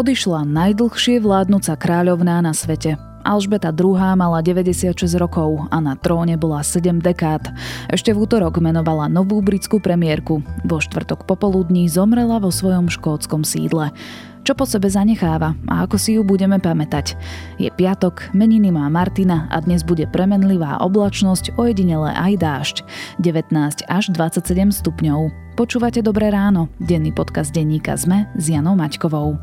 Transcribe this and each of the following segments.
odišla najdlhšie vládnúca kráľovná na svete. Alžbeta II. mala 96 rokov a na tróne bola 7 dekád. Ešte v útorok menovala novú britskú premiérku. Vo štvrtok popoludní zomrela vo svojom škótskom sídle. Čo po sebe zanecháva a ako si ju budeme pamätať? Je piatok, meniny má Martina a dnes bude premenlivá oblačnosť, ojedinele aj dážď. 19 až 27 stupňov. Počúvate Dobré ráno, denný podcast denníka ZME s Janou Maťkovou.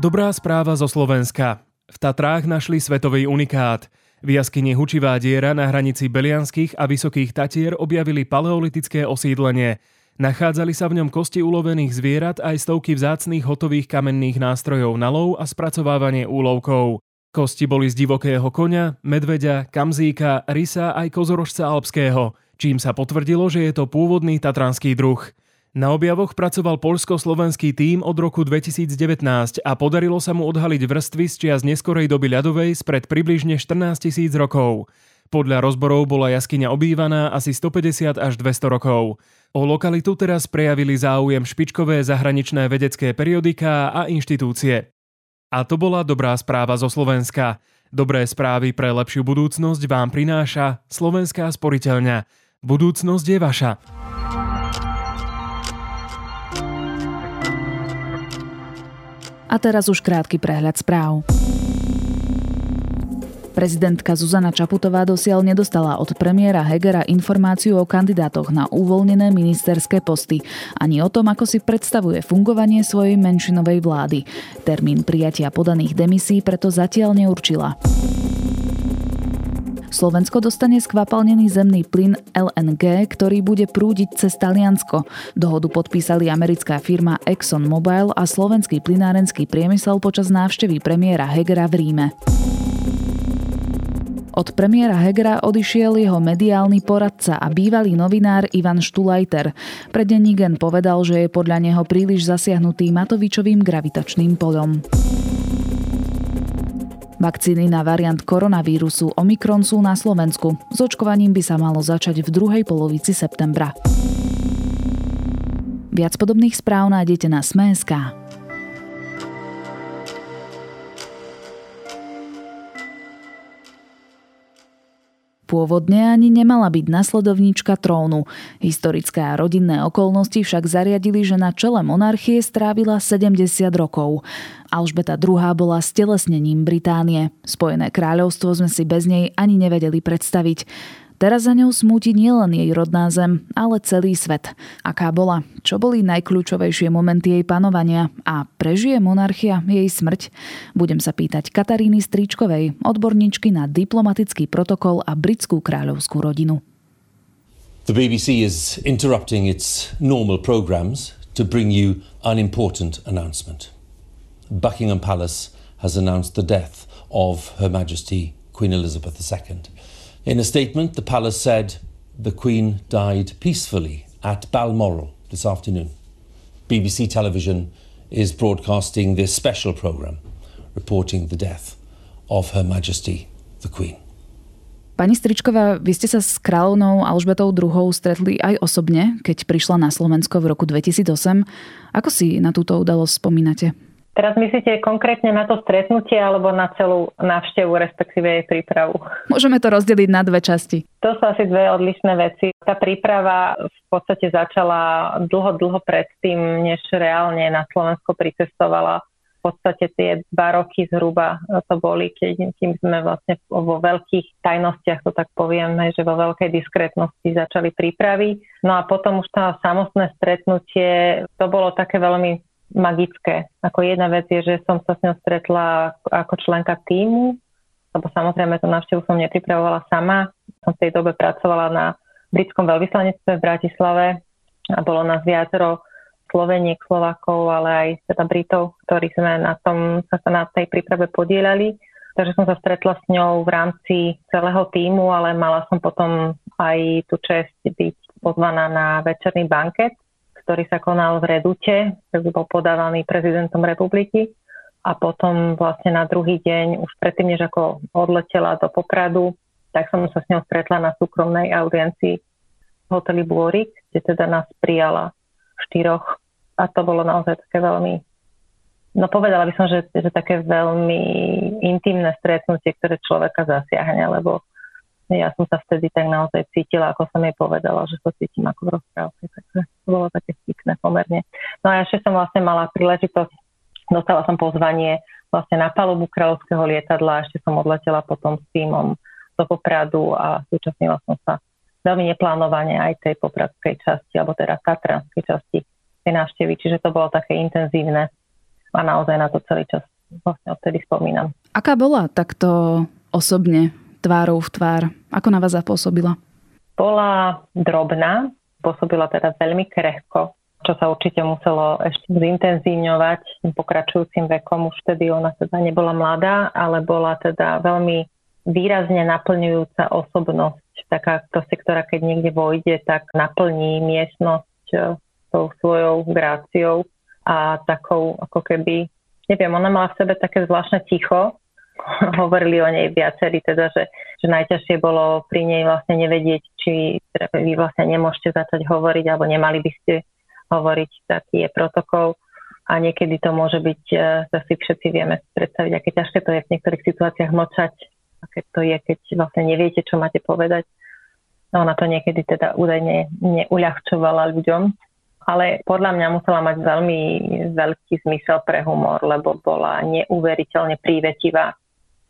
Dobrá správa zo Slovenska. V Tatrách našli svetový unikát. V jaskyni Hučivá diera na hranici Belianských a Vysokých Tatier objavili paleolitické osídlenie. Nachádzali sa v ňom kosti ulovených zvierat aj stovky vzácných hotových kamenných nástrojov na lov a spracovávanie úlovkov. Kosti boli z divokého konia, medveďa, kamzíka, rysa aj kozorožca alpského, čím sa potvrdilo, že je to pôvodný tatranský druh. Na objavoch pracoval poľsko-slovenský tím od roku 2019 a podarilo sa mu odhaliť vrstvy z čias neskorej doby ľadovej spred približne 14 tisíc rokov. Podľa rozborov bola jaskyňa obývaná asi 150 až 200 rokov. O lokalitu teraz prejavili záujem špičkové zahraničné vedecké periodiká a inštitúcie. A to bola dobrá správa zo Slovenska. Dobré správy pre lepšiu budúcnosť vám prináša Slovenská sporiteľňa. Budúcnosť je vaša. A teraz už krátky prehľad správ. Prezidentka Zuzana Čaputová dosiaľ nedostala od premiéra Hegera informáciu o kandidátoch na uvoľnené ministerské posty, ani o tom, ako si predstavuje fungovanie svojej menšinovej vlády. Termín prijatia podaných demisí preto zatiaľ neurčila. Slovensko dostane skvapalnený zemný plyn LNG, ktorý bude prúdiť cez Taliansko. Dohodu podpísali americká firma ExxonMobil a slovenský plynárenský priemysel počas návštevy premiéra Hegera v Ríme. Od premiéra Hegera odišiel jeho mediálny poradca a bývalý novinár Ivan Štulajter. Pre povedal, že je podľa neho príliš zasiahnutý Matovičovým gravitačným polom. Vakcíny na variant koronavírusu Omikron sú na Slovensku. S očkovaním by sa malo začať v druhej polovici septembra. Viac podobných správ nájdete na Sme.sk. Pôvodne ani nemala byť nasledovníčka trónu. Historické a rodinné okolnosti však zariadili, že na čele monarchie strávila 70 rokov. Alžbeta II. bola stelesnením Británie. Spojené kráľovstvo sme si bez nej ani nevedeli predstaviť. Teraz za ňou smúti nielen jej rodná zem, ale celý svet. Aká bola? Čo boli najkľúčovejšie momenty jej panovania? A prežije monarchia jej smrť? Budem sa pýtať Kataríny Stríčkovej, odborníčky na diplomatický protokol a britskú kráľovskú rodinu. The BBC is interrupting its normal programs to bring you an important announcement. Buckingham Palace has announced the death of Her Majesty Queen Elizabeth II. In a statement, the palace said the Queen died peacefully at Balmoral this afternoon. BBC Television is broadcasting this special programme reporting the death of Her Majesty the Queen. Pani Stričková, vy ste sa s kráľovnou Alžbetou II stretli aj osobne, keď prišla na Slovensko v roku 2008. Ako si na túto udalosť spomínate? Teraz myslíte konkrétne na to stretnutie alebo na celú návštevu, respektíve jej prípravu? Môžeme to rozdeliť na dve časti. To sú asi dve odlišné veci. Tá príprava v podstate začala dlho, dlho predtým, než reálne na Slovensko pricestovala. V podstate tie dva roky zhruba to boli, keď kým sme vlastne vo veľkých tajnostiach, to tak poviem, že vo veľkej diskrétnosti začali prípravy. No a potom už to samotné stretnutie, to bolo také veľmi magické. Ako jedna vec je, že som sa s ňou stretla ako členka týmu, lebo samozrejme tú návštevu som nepripravovala sama. Som v tej dobe pracovala na britskom veľvyslanectve v Bratislave a bolo nás viacero Sloveniek, Slovakov, ale aj teda Britov, ktorí sme na tom, sa na tej príprave podielali. Takže som sa stretla s ňou v rámci celého týmu, ale mala som potom aj tú čest byť pozvaná na večerný banket ktorý sa konal v Redute, ktorý bol podávaný prezidentom republiky. A potom vlastne na druhý deň, už predtým, než ako odletela do Popradu, tak som sa s ňou stretla na súkromnej audiencii v hoteli Bôrik, kde teda nás prijala štyroch. A to bolo naozaj také veľmi no povedala by som, že, že také veľmi intimné stretnutie, ktoré človeka zasiahne, lebo ja som sa vtedy tak naozaj cítila, ako som jej povedala, že to cítim ako v rozprávke, takže to bolo také vtipné pomerne. No a ešte som vlastne mala príležitosť, dostala som pozvanie vlastne na palubu kráľovského lietadla ešte som odletela potom s týmom do Popradu a zúčastnila som sa veľmi neplánovane aj tej popradskej časti, alebo teda tatranskej časti tej návštevy, čiže to bolo také intenzívne a naozaj na to celý čas vlastne odtedy spomínam. Aká bola takto osobne tvárou v tvár? Ako na vás zapôsobila? Bola drobná, pôsobila teda veľmi krehko, čo sa určite muselo ešte zintenzívňovať pokračujúcim vekom. Už vtedy ona teda nebola mladá, ale bola teda veľmi výrazne naplňujúca osobnosť, taká proste, ktorá keď niekde vojde, tak naplní miestnosť e, tou svojou gráciou a takou ako keby, neviem, ona mala v sebe také zvláštne ticho, hovorili o nej viacerí, teda, že, že najťažšie bolo pri nej vlastne nevedieť, či teda vy vlastne nemôžete začať hovoriť, alebo nemali by ste hovoriť, taký je protokol. A niekedy to môže byť, e, zase všetci vieme predstaviť, aké ťažké to je v niektorých situáciách močať aké to je, keď vlastne neviete, čo máte povedať. No ona to niekedy teda údajne neuľahčovala ľuďom, ale podľa mňa musela mať veľmi veľký zmysel pre humor, lebo bola neuveriteľne prívetivá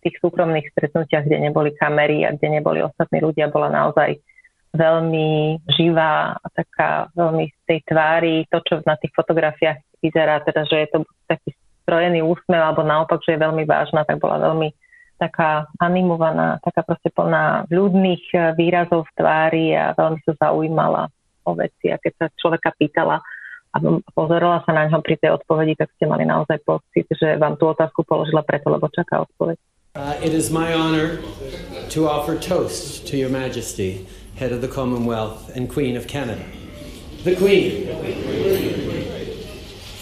tých súkromných stretnutiach, kde neboli kamery a kde neboli ostatní ľudia, bola naozaj veľmi živá a taká veľmi z tej tvári, to, čo na tých fotografiách vyzerá, teda, že je to taký strojený úsmev, alebo naopak, že je veľmi vážna, tak bola veľmi taká animovaná, taká proste plná ľudných eh, výrazov v tvári a veľmi sa zaujímala o veci. A keď sa človeka pýtala a pozerala sa na ňo pri tej odpovedi, tak ste mali naozaj pocit, že vám tú otázku položila preto, lebo čaká odpoveď. Uh, it is my honor to offer toast to your majesty, head of the Commonwealth and Queen of Canada. The Queen.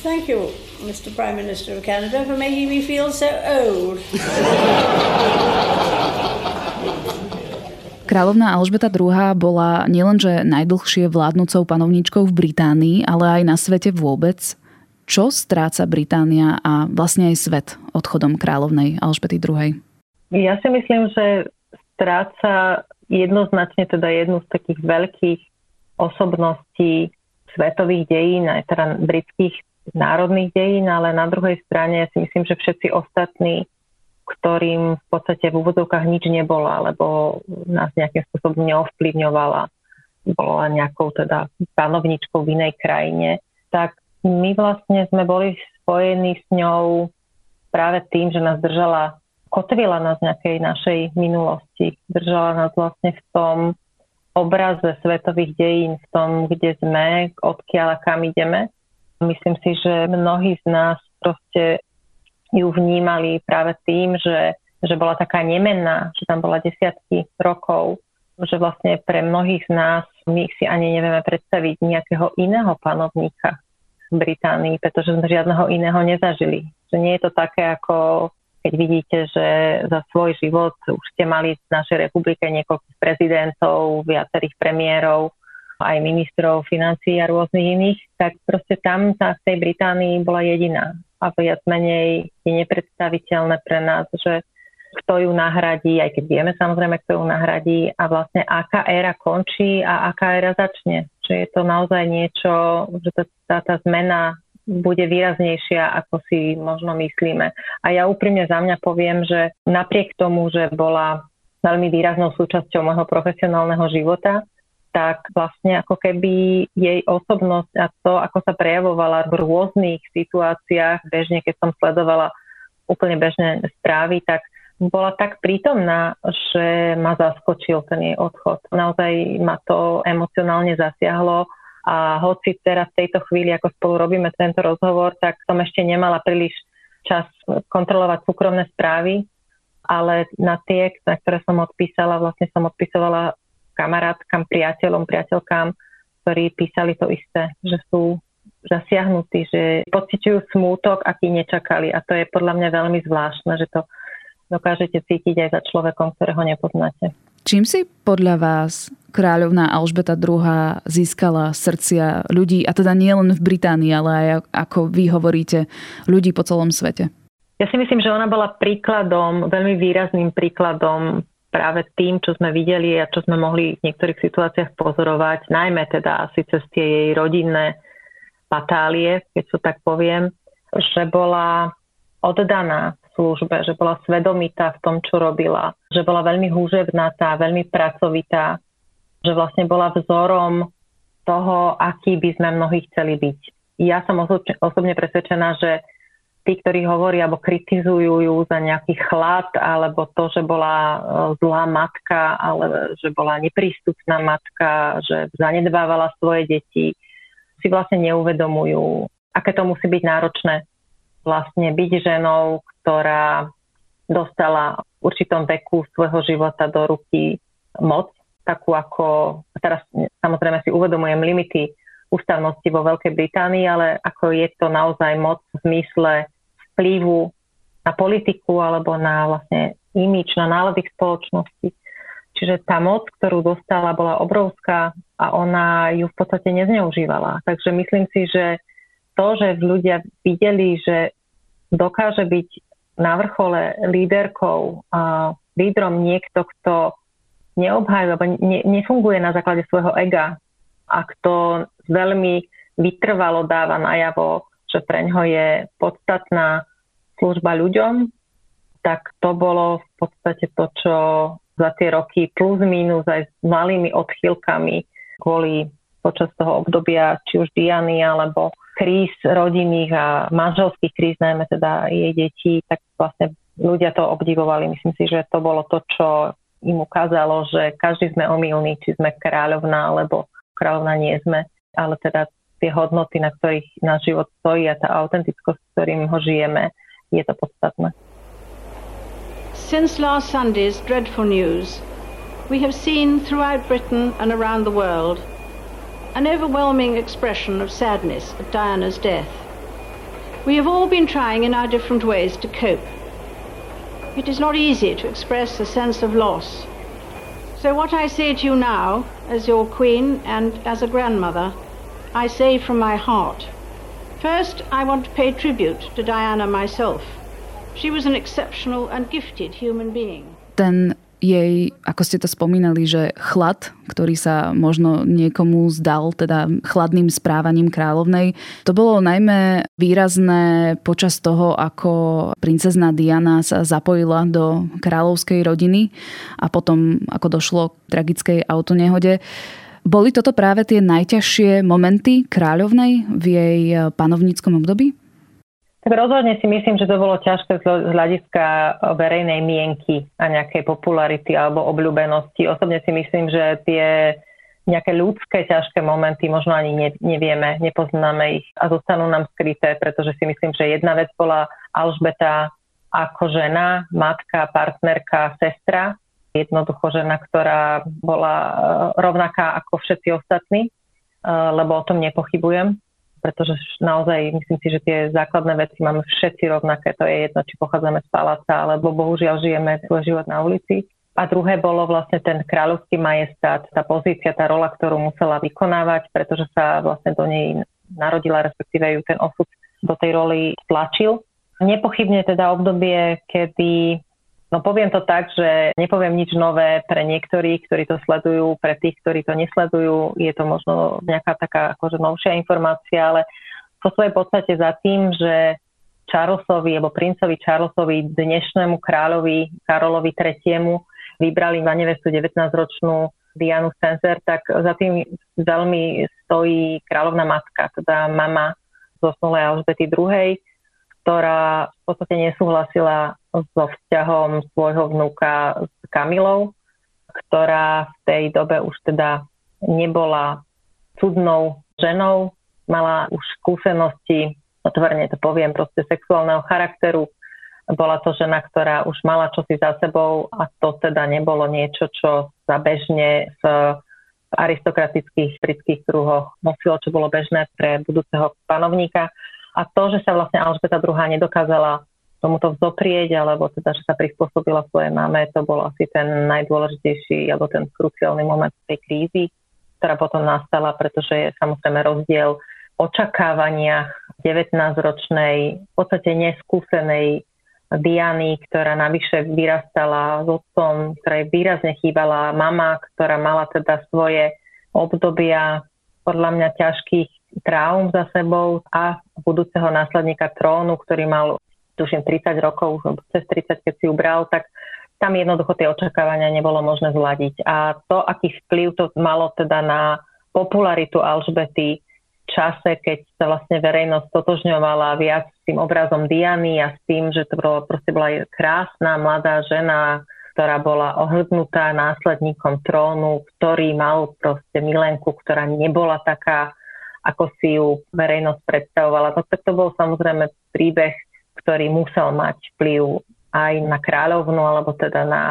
Thank you. Mr. Prime Minister of Canada, for making me feel so old. Kráľovná Alžbeta II bola nielenže najdlhšie vládnúcou panovníčkou v Británii, ale aj na svete vôbec. Čo stráca Británia a vlastne aj svet odchodom kráľovnej Alžbety II? Ja si myslím, že stráca jednoznačne teda jednu z takých veľkých osobností svetových dejín, aj teda britských národných dejín, ale na druhej strane ja si myslím, že všetci ostatní, ktorým v podstate v úvodzovkách nič nebolo, alebo nás nejakým spôsobom neovplyvňovala, bola nejakou teda panovničkou v inej krajine, tak my vlastne sme boli spojení s ňou práve tým, že nás držala, kotvila nás nejakej našej minulosti. Držala nás vlastne v tom obraze svetových dejín, v tom, kde sme, odkiaľ a kam ideme. Myslím si, že mnohí z nás proste ju vnímali práve tým, že, že bola taká nemenná, že tam bola desiatky rokov, že vlastne pre mnohých z nás my si ani nevieme predstaviť nejakého iného panovníka v Británii, pretože sme žiadneho iného nezažili. Že nie je to také ako keď vidíte, že za svoj život už ste mali v našej republike niekoľkých prezidentov, viacerých premiérov, aj ministrov financií a rôznych iných, tak proste tam tá v tej Británii bola jediná. A viac menej je nepredstaviteľné pre nás, že kto ju nahradí, aj keď vieme samozrejme, kto ju nahradí a vlastne aká éra končí a aká éra začne. Že je to naozaj niečo, že tá, tá, tá zmena bude výraznejšia, ako si možno myslíme. A ja úprimne za mňa poviem, že napriek tomu, že bola veľmi výraznou súčasťou môjho profesionálneho života, tak vlastne ako keby jej osobnosť a to, ako sa prejavovala v rôznych situáciách, bežne keď som sledovala úplne bežné správy, tak bola tak prítomná, že ma zaskočil ten jej odchod. Naozaj ma to emocionálne zasiahlo a hoci teraz v tejto chvíli, ako spolu robíme tento rozhovor, tak som ešte nemala príliš čas kontrolovať súkromné správy, ale na tie, na ktoré som odpísala, vlastne som odpisovala kamarátkam, priateľom, priateľkám, ktorí písali to isté, že sú zasiahnutí, že pociťujú smútok, aký nečakali. A to je podľa mňa veľmi zvláštne, že to dokážete cítiť aj za človekom, ktorého nepoznáte. Čím si podľa vás kráľovná Alžbeta II získala srdcia ľudí, a teda nie len v Británii, ale aj ako vy hovoríte, ľudí po celom svete? Ja si myslím, že ona bola príkladom, veľmi výrazným príkladom práve tým, čo sme videli a čo sme mohli v niektorých situáciách pozorovať, najmä teda asi cez tie jej rodinné patálie, keď to tak poviem, že bola oddaná službe, že bola svedomitá v tom, čo robila, že bola veľmi húževnatá, veľmi pracovitá, že vlastne bola vzorom toho, aký by sme mnohí chceli byť. Ja som osobne, presvedčená, že tí, ktorí hovoria alebo kritizujú ju za nejaký chlad alebo to, že bola e, zlá matka, ale že bola neprístupná matka, že zanedbávala svoje deti, si vlastne neuvedomujú, aké to musí byť náročné vlastne byť ženou, ktorá dostala v určitom veku svojho života do ruky moc, takú ako, teraz samozrejme si uvedomujem limity ústavnosti vo Veľkej Británii, ale ako je to naozaj moc v zmysle vplyvu na politiku alebo na vlastne imič, na nálady spoločnosti. Čiže tá moc, ktorú dostala, bola obrovská a ona ju v podstate nezneužívala. Takže myslím si, že to, že ľudia videli, že dokáže byť na vrchole líderkou a lídrom niekto, kto neobhajuje, alebo ne, nefunguje na základe svojho ega a kto veľmi vytrvalo dáva najavo, že pre ňo je podstatná služba ľuďom, tak to bolo v podstate to, čo za tie roky plus minus aj s malými odchýlkami kvôli počas toho obdobia či už Diany alebo kríz rodinných a manželských kríz, najmä teda jej detí, tak vlastne ľudia to obdivovali. Myslím si, že to bolo to, čo im ukázalo, že každý sme omylní, či sme kráľovná, alebo kráľovná nie sme, ale teda tie hodnoty, na ktorých náš život stojí a tá autentickosť, s ktorým ho žijeme, je to podstatné. Since last Sunday's dreadful news, we have seen throughout Britain and around the world an overwhelming expression of sadness at Diana's death. We have all been trying in our different ways to cope. It is not easy to express a sense of loss. So, what I say to you now, as your Queen and as a grandmother, I say from my heart. First, I want to pay tribute to Diana myself. She was an exceptional and gifted human being. Ten jej, ako ste to spomínali, že chlad, ktorý sa možno niekomu zdal, teda chladným správaním kráľovnej, to bolo najmä výrazné počas toho, ako princezna Diana sa zapojila do kráľovskej rodiny a potom, ako došlo k tragickej autonehode. Boli toto práve tie najťažšie momenty kráľovnej v jej panovníckom období? Tak rozhodne si myslím, že to bolo ťažké z hľadiska verejnej mienky a nejakej popularity alebo obľúbenosti. Osobne si myslím, že tie nejaké ľudské ťažké momenty možno ani ne, nevieme, nepoznáme ich a zostanú nám skryté, pretože si myslím, že jedna vec bola Alžbeta ako žena, matka, partnerka, sestra. Jednoducho žena, ktorá bola e, rovnaká ako všetci ostatní, e, lebo o tom nepochybujem pretože naozaj myslím si, že tie základné veci máme všetci rovnaké. To je jedno, či pochádzame z paláca, alebo bohužiaľ žijeme svoj život na ulici. A druhé bolo vlastne ten kráľovský majestát, tá pozícia, tá rola, ktorú musela vykonávať, pretože sa vlastne do nej narodila, respektíve ju ten osud do tej roli tlačil. Nepochybne teda obdobie, kedy No poviem to tak, že nepoviem nič nové pre niektorých, ktorí to sledujú, pre tých, ktorí to nesledujú. Je to možno nejaká taká akože novšia informácia, ale po svojej podstate za tým, že Charlesovi, alebo princovi Charlesovi, dnešnému kráľovi Karolovi III. vybrali na nevestu 19-ročnú Dianu Spencer, tak za tým veľmi stojí kráľovná matka, teda mama zosnulej Alžbety II ktorá v podstate nesúhlasila so vzťahom svojho vnúka s Kamilou, ktorá v tej dobe už teda nebola cudnou ženou, mala už skúsenosti, otvorene to poviem, proste sexuálneho charakteru. Bola to žena, ktorá už mala čosi za sebou a to teda nebolo niečo, čo sa bežne v aristokratických britských kruhoch nosilo, čo bolo bežné pre budúceho panovníka. A to, že sa vlastne Alžbeta II nedokázala tomuto vzoprieť, alebo teda, že sa prispôsobila svojej mame, to bol asi ten najdôležitejší, alebo ten kruciálny moment tej krízy, ktorá potom nastala, pretože je samozrejme rozdiel očakávaniach 19-ročnej, v podstate neskúsenej Diany, ktorá navyše vyrastala s otcom, ktorej výrazne chýbala mama, ktorá mala teda svoje obdobia podľa mňa ťažkých traum za sebou a budúceho následníka trónu, ktorý mal tuším 30 rokov, cez 30, keď si ubral, tak tam jednoducho tie očakávania nebolo možné zladiť. A to, aký vplyv to malo teda na popularitu Alžbety v čase, keď sa vlastne verejnosť totožňovala viac s tým obrazom Diany a s tým, že to bolo, proste bola krásna mladá žena, ktorá bola ohľadnutá následníkom trónu, ktorý mal proste milenku, ktorá nebola taká ako si ju verejnosť predstavovala. No tak to bol samozrejme príbeh, ktorý musel mať vplyv aj na kráľovnu, alebo teda na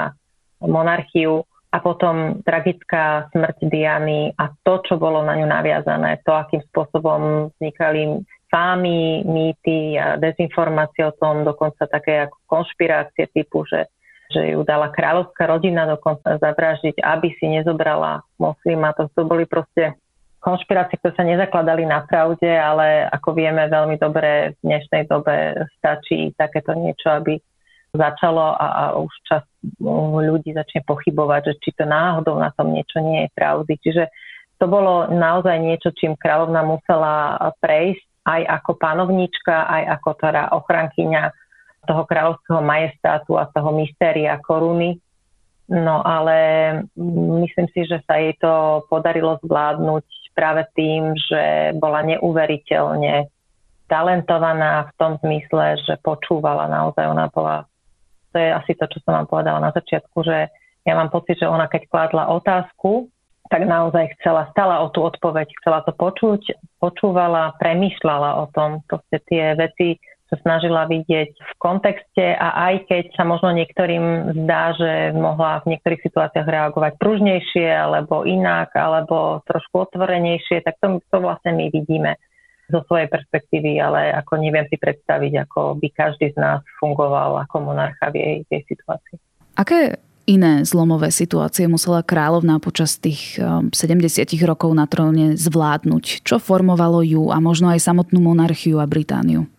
monarchiu. A potom tragická smrť Diany a to, čo bolo na ňu naviazané, to, akým spôsobom vznikali fámy, mýty a dezinformácie o tom, dokonca také ako konšpirácie typu, že, že ju dala kráľovská rodina dokonca zavražiť, aby si nezobrala moslima. To, to boli proste konšpirácie, ktoré sa nezakladali na pravde, ale ako vieme veľmi dobre v dnešnej dobe stačí takéto niečo, aby začalo a, a už čas ľudí začne pochybovať, že či to náhodou na tom niečo nie je pravdy. Čiže to bolo naozaj niečo, čím kráľovna musela prejsť aj ako panovníčka, aj ako teda ochrankyňa toho kráľovského majestátu a toho mystéria koruny. No ale myslím si, že sa jej to podarilo zvládnuť práve tým, že bola neuveriteľne talentovaná v tom zmysle, že počúvala naozaj. Ona bola, to je asi to, čo som vám povedala na začiatku, že ja mám pocit, že ona keď kladla otázku, tak naozaj chcela, stala o tú odpoveď, chcela to počuť, počúvala, premýšľala o tom, proste tie veci snažila vidieť v kontexte a aj keď sa možno niektorým zdá, že mohla v niektorých situáciách reagovať pružnejšie alebo inak, alebo trošku otvorenejšie, tak to, to vlastne my vidíme zo svojej perspektívy, ale ako neviem si predstaviť, ako by každý z nás fungoval ako monarcha v jej, jej situácii. Aké iné zlomové situácie musela kráľovná počas tých 70 um, rokov na tróne zvládnuť? Čo formovalo ju a možno aj samotnú monarchiu a Britániu?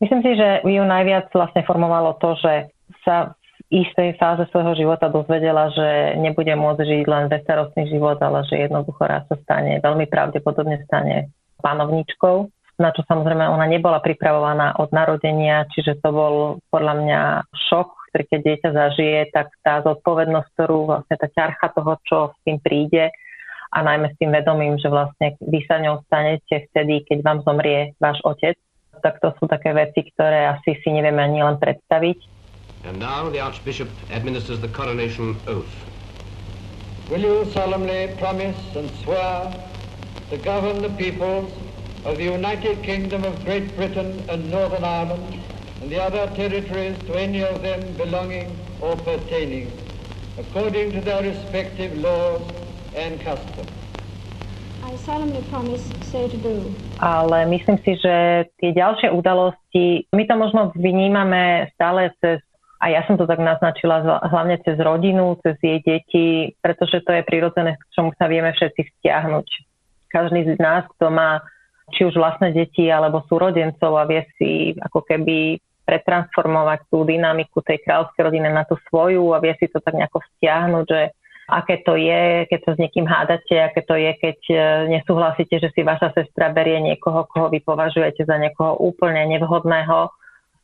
Myslím si, že ju najviac vlastne formovalo to, že sa v istej fáze svojho života dozvedela, že nebude môcť žiť len bezstarostný život, ale že jednoducho raz sa stane, veľmi pravdepodobne stane panovničkou, na čo samozrejme ona nebola pripravovaná od narodenia, čiže to bol podľa mňa šok, ktorý keď dieťa zažije, tak tá zodpovednosť, ktorú vlastne tá ťarcha toho, čo s tým príde, a najmä s tým vedomím, že vlastne vy sa ňou stanete vtedy, keď vám zomrie váš otec, tak to sú také veci, ktoré asi si nevieme ani len predstaviť. And now the Archbishop administers the coronation oath. Will you solemnly promise and swear to govern the peoples of the United Kingdom of Great Britain and Northern Ireland and the other territories to any of them belonging or pertaining, according to their respective laws and customs? Ale myslím si, že tie ďalšie udalosti, my to možno vnímame stále cez a ja som to tak naznačila hlavne cez rodinu, cez jej deti, pretože to je prirodzené, k čomu sa vieme všetci vzťahnuť. Každý z nás, kto má či už vlastné deti alebo súrodencov a vie si ako keby pretransformovať tú dynamiku tej kráľovskej rodiny na tú svoju a vie si to tak nejako vzťahnuť, že aké to je, keď sa s niekým hádate, aké to je, keď e, nesúhlasíte, že si vaša sestra berie niekoho, koho vy považujete za niekoho úplne nevhodného,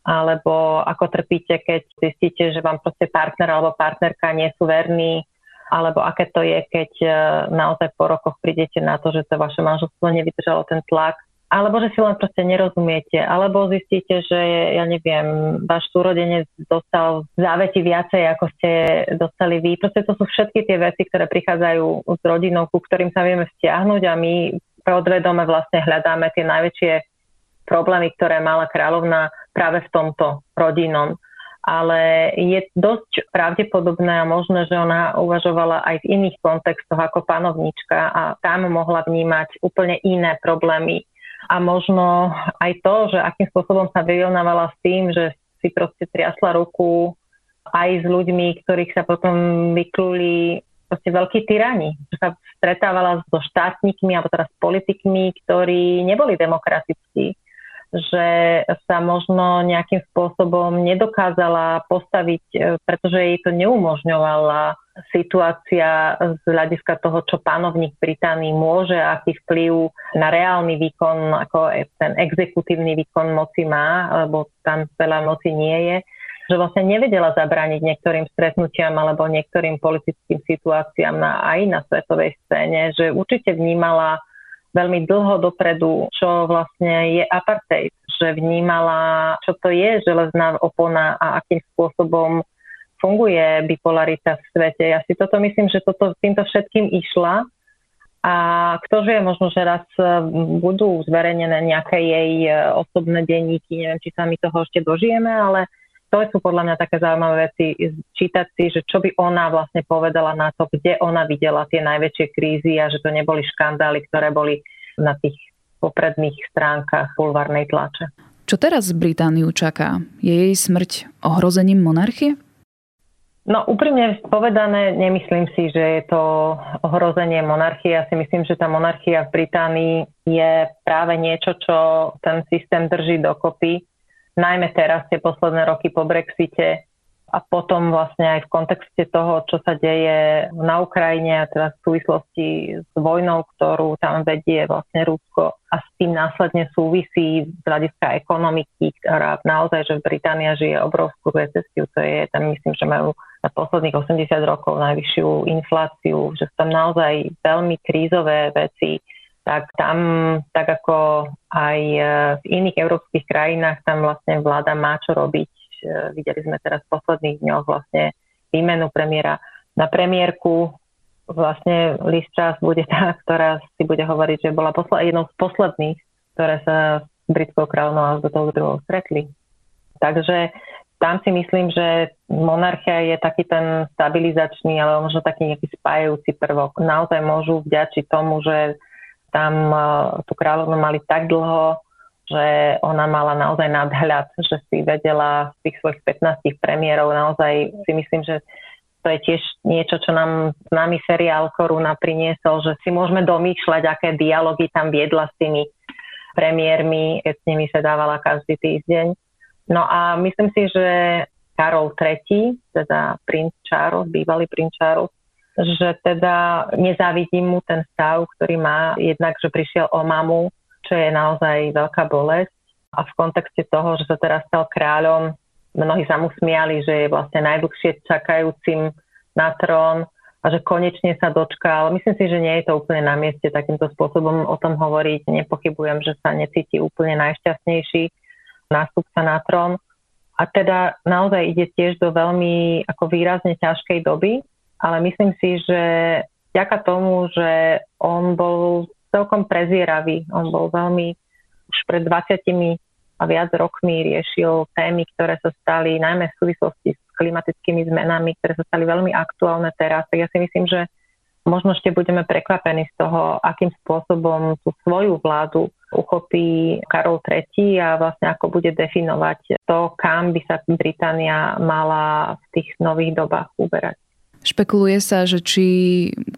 alebo ako trpíte, keď zistíte, že vám proste partner alebo partnerka nie sú verní, alebo aké to je, keď e, naozaj po rokoch prídete na to, že to vaše manželstvo nevydržalo ten tlak alebo že si len proste nerozumiete, alebo zistíte, že ja neviem, váš súrodenec dostal záveti viacej, ako ste dostali vy. Proste to sú všetky tie veci, ktoré prichádzajú s rodinou, ku ktorým sa vieme stiahnuť a my podvedome vlastne hľadáme tie najväčšie problémy, ktoré mala kráľovna práve v tomto rodinom. Ale je dosť pravdepodobné a možné, že ona uvažovala aj v iných kontextoch ako panovnička a tam mohla vnímať úplne iné problémy a možno aj to, že akým spôsobom sa vyrovnávala s tým, že si proste triasla ruku aj s ľuďmi, ktorých sa potom vykluli proste veľkí tyrani. Že sa stretávala so štátnikmi alebo teraz politikmi, ktorí neboli demokratickí že sa možno nejakým spôsobom nedokázala postaviť, e, pretože jej to neumožňovala situácia z hľadiska toho, čo panovník Británii môže, aký vplyv na reálny výkon, ako ten exekutívny výkon moci má, lebo tam veľa moci nie je, že vlastne nevedela zabrániť niektorým stretnutiam alebo niektorým politickým situáciám na, aj na svetovej scéne, že určite vnímala veľmi dlho dopredu, čo vlastne je apartheid, že vnímala, čo to je železná opona a akým spôsobom funguje bipolarita v svete. Ja si toto myslím, že toto, týmto všetkým išla a kto vie, možno, že raz budú zverejnené nejaké jej e, osobné denníky, neviem, či sa my toho ešte dožijeme, ale to sú podľa mňa také zaujímavé veci, čítať si, že čo by ona vlastne povedala na to, kde ona videla tie najväčšie krízy a že to neboli škandály, ktoré boli na tých popredných stránkach bulvárnej tlače. Čo teraz Britániu čaká? Je jej smrť ohrozením monarchie? No úprimne povedané, nemyslím si, že je to ohrozenie monarchie. Ja si myslím, že tá monarchia v Británii je práve niečo, čo ten systém drží dokopy najmä teraz tie posledné roky po Brexite a potom vlastne aj v kontexte toho, čo sa deje na Ukrajine a teda v súvislosti s vojnou, ktorú tam vedie vlastne Rusko a s tým následne súvisí z hľadiska ekonomiky, ktorá naozaj, že Británia žije obrovskú recesiu, to je, tam myslím, že majú na posledných 80 rokov najvyššiu infláciu, že sú tam naozaj veľmi krízové veci, tak tam, tak ako aj e, v iných európskych krajinách, tam vlastne vláda má čo robiť. E, videli sme teraz v posledných dňoch vlastne výmenu premiéra na premiérku. Vlastne Liz Truss bude tá, ktorá si bude hovoriť, že bola posle- jednou z posledných, ktoré sa s britskou kráľovnou a s tou druhou stretli. Takže tam si myslím, že monarchia je taký ten stabilizačný, ale možno taký nejaký spájajúci prvok. Naozaj môžu vďačiť tomu, že tam e, tú kráľovnu mali tak dlho, že ona mala naozaj nadhľad, že si vedela z tých svojich 15 premiérov naozaj si myslím, že to je tiež niečo, čo nám známy seriál Koruna priniesol, že si môžeme domýšľať, aké dialógy tam viedla s tými premiérmi, keď s nimi sa dávala každý týždeň. No a myslím si, že Karol III, teda princ Charles, bývalý princ Charles, že teda nezávidím mu ten stav, ktorý má, jednak, že prišiel o mamu, čo je naozaj veľká bolesť. A v kontexte toho, že sa teraz stal kráľom, mnohí sa mu smiali, že je vlastne najdlhšie čakajúcim na trón a že konečne sa dočkal. Myslím si, že nie je to úplne na mieste takýmto spôsobom o tom hovoriť. Nepochybujem, že sa necíti úplne najšťastnejší nástupca na trón. A teda naozaj ide tiež do veľmi ako výrazne ťažkej doby, ale myslím si, že vďaka tomu, že on bol celkom prezieravý, on bol veľmi už pred 20 a viac rokmi riešil témy, ktoré sa stali najmä v súvislosti s klimatickými zmenami, ktoré sa stali veľmi aktuálne teraz. Tak ja si myslím, že možno ešte budeme prekvapení z toho, akým spôsobom tú svoju vládu uchopí Karol III a vlastne ako bude definovať to, kam by sa Británia mala v tých nových dobách uberať. Špekuluje sa, že či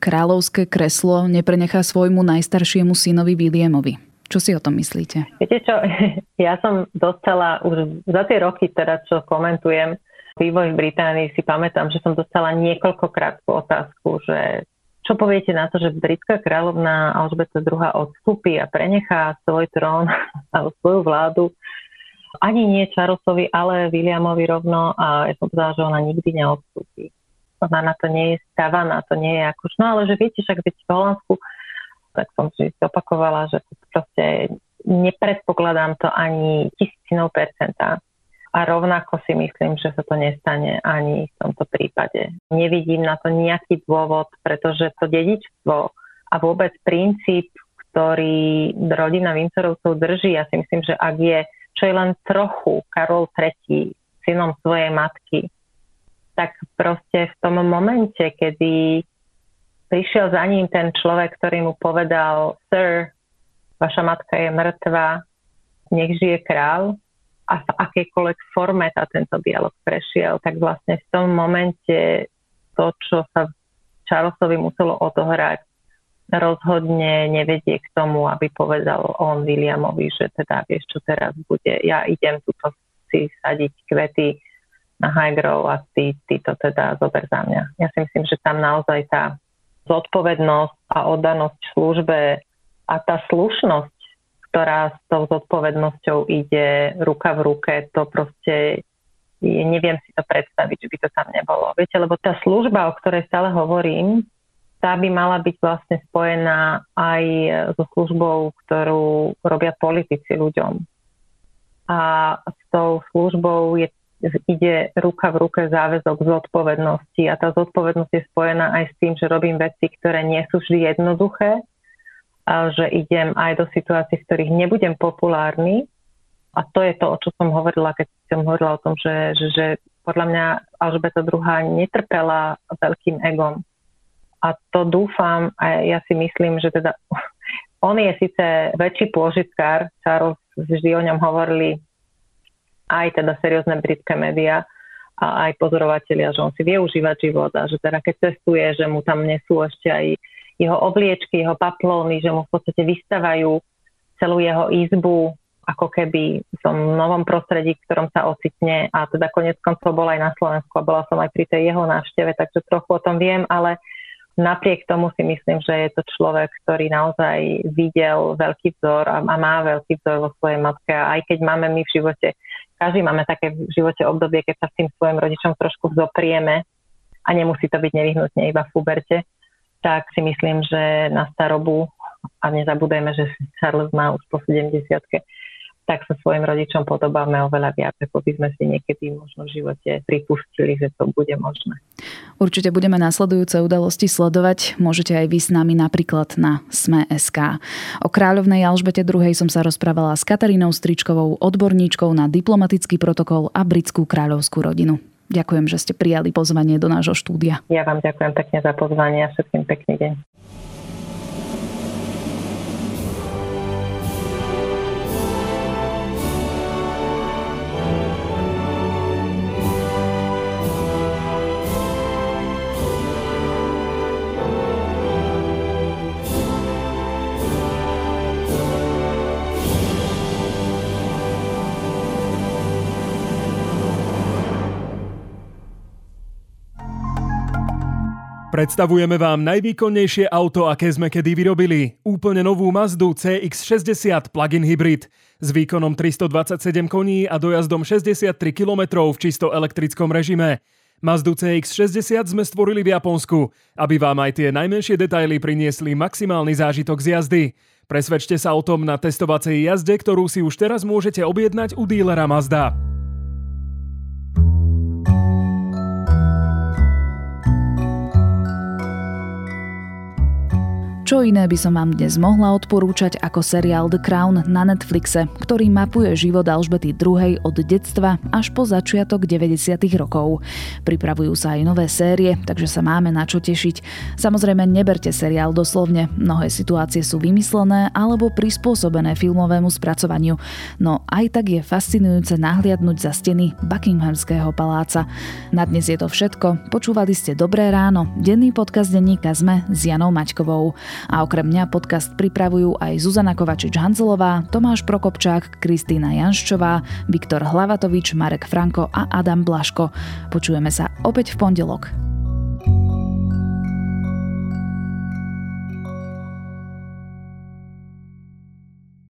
kráľovské kreslo neprenechá svojmu najstaršiemu synovi Williamovi. Čo si o tom myslíte? Viete čo, ja som dostala už za tie roky teda, čo komentujem vývoj v Británii, si pamätám, že som dostala niekoľkokrát otázku, že čo poviete na to, že britská kráľovná Alžbeta II odstúpi a prenechá svoj trón alebo svoju vládu ani nie Charlesovi, ale Williamovi rovno a ja som povedala, že ona nikdy neodstúpi ona na to nie je stávaná, to nie je ako, no ale že viete, však veď v Holandsku, tak som si opakovala, že proste nepredpokladám to ani tisícinou percenta. A rovnako si myslím, že sa to nestane ani v tomto prípade. Nevidím na to nejaký dôvod, pretože to dedičstvo a vôbec princíp, ktorý rodina Vincerovcov drží, ja si myslím, že ak je čo je len trochu Karol III synom svojej matky, tak proste v tom momente, kedy prišiel za ním ten človek, ktorý mu povedal, sir, vaša matka je mŕtva, nech žije král, a v akejkoľvek forme tá tento dialog prešiel, tak vlastne v tom momente to, čo sa Charlesovi muselo odohrať, rozhodne nevedie k tomu, aby povedal on Williamovi, že teda vieš, čo teraz bude, ja idem tuto si sadiť kvety na high grow a ty, ty to teda zober za mňa. Ja si myslím, že tam naozaj tá zodpovednosť a oddanosť službe a tá slušnosť ktorá s tou zodpovednosťou ide ruka v ruke, to proste je, neviem si to predstaviť, že by to tam nebolo. Viete, lebo tá služba, o ktorej stále hovorím, tá by mala byť vlastne spojená aj so službou, ktorú robia politici ľuďom. A s tou službou je, ide ruka v ruke záväzok zodpovednosti a tá zodpovednosť je spojená aj s tým, že robím veci, ktoré nie sú vždy jednoduché, že idem aj do situácií, v ktorých nebudem populárny. A to je to, o čo som hovorila, keď som hovorila o tom, že, že, že podľa mňa Alžbeta II netrpela veľkým egom. A to dúfam, a ja si myslím, že teda on je síce väčší pôžitkár, Charles vždy o ňom hovorili aj teda seriózne britské médiá a aj pozorovatelia, že on si vie užívať život a že teda keď cestuje, že mu tam nesú ešte aj jeho obliečky, jeho paplóny, že mu v podstate vystavajú celú jeho izbu ako keby v tom novom prostredí, v ktorom sa ocitne. A teda konec koncov bol aj na Slovensku a bola som aj pri tej jeho návšteve, takže trochu o tom viem, ale napriek tomu si myslím, že je to človek, ktorý naozaj videl veľký vzor a, a má veľký vzor vo svojej matke. A aj keď máme my v živote, každý máme také v živote obdobie, keď sa s tým svojim rodičom trošku vzoprieme a nemusí to byť nevyhnutne iba v puberte, tak si myslím, že na starobu, a nezabudajme, že Charles má už po 70 tak sa svojim rodičom podobáme oveľa viac, ako by sme si niekedy možno v živote pripustili, že to bude možné. Určite budeme následujúce udalosti sledovať. Môžete aj vy s nami napríklad na Sme.sk. O kráľovnej Alžbete II som sa rozprávala s Katarínou Stričkovou, odborníčkou na diplomatický protokol a britskú kráľovskú rodinu. Ďakujem, že ste prijali pozvanie do nášho štúdia. Ja vám ďakujem pekne za pozvanie a všetkým pekný deň. Predstavujeme vám najvýkonnejšie auto, aké sme kedy vyrobili. Úplne novú Mazdu CX-60 plug-in hybrid s výkonom 327 koní a dojazdom 63 km v čisto elektrickom režime. Mazdu CX-60 sme stvorili v Japonsku, aby vám aj tie najmenšie detaily priniesli maximálny zážitok z jazdy. Presvedčte sa o tom na testovacej jazde, ktorú si už teraz môžete objednať u dílera Mazda. Čo iné by som vám dnes mohla odporúčať ako seriál The Crown na Netflixe, ktorý mapuje život Alžbety II od detstva až po začiatok 90. rokov. Pripravujú sa aj nové série, takže sa máme na čo tešiť. Samozrejme, neberte seriál doslovne, mnohé situácie sú vymyslené alebo prispôsobené filmovému spracovaniu, no aj tak je fascinujúce nahliadnúť za steny Buckinghamského paláca. Na dnes je to všetko. Počúvali ste Dobré ráno, denný podcast denníka ZME s Janou Maťkovou. A okrem mňa podcast pripravujú aj Zuzana Kovačič-Hanzelová, Tomáš Prokopčák, Kristýna Janščová, Viktor Hlavatovič, Marek Franko a Adam Blaško. Počujeme sa opäť v pondelok.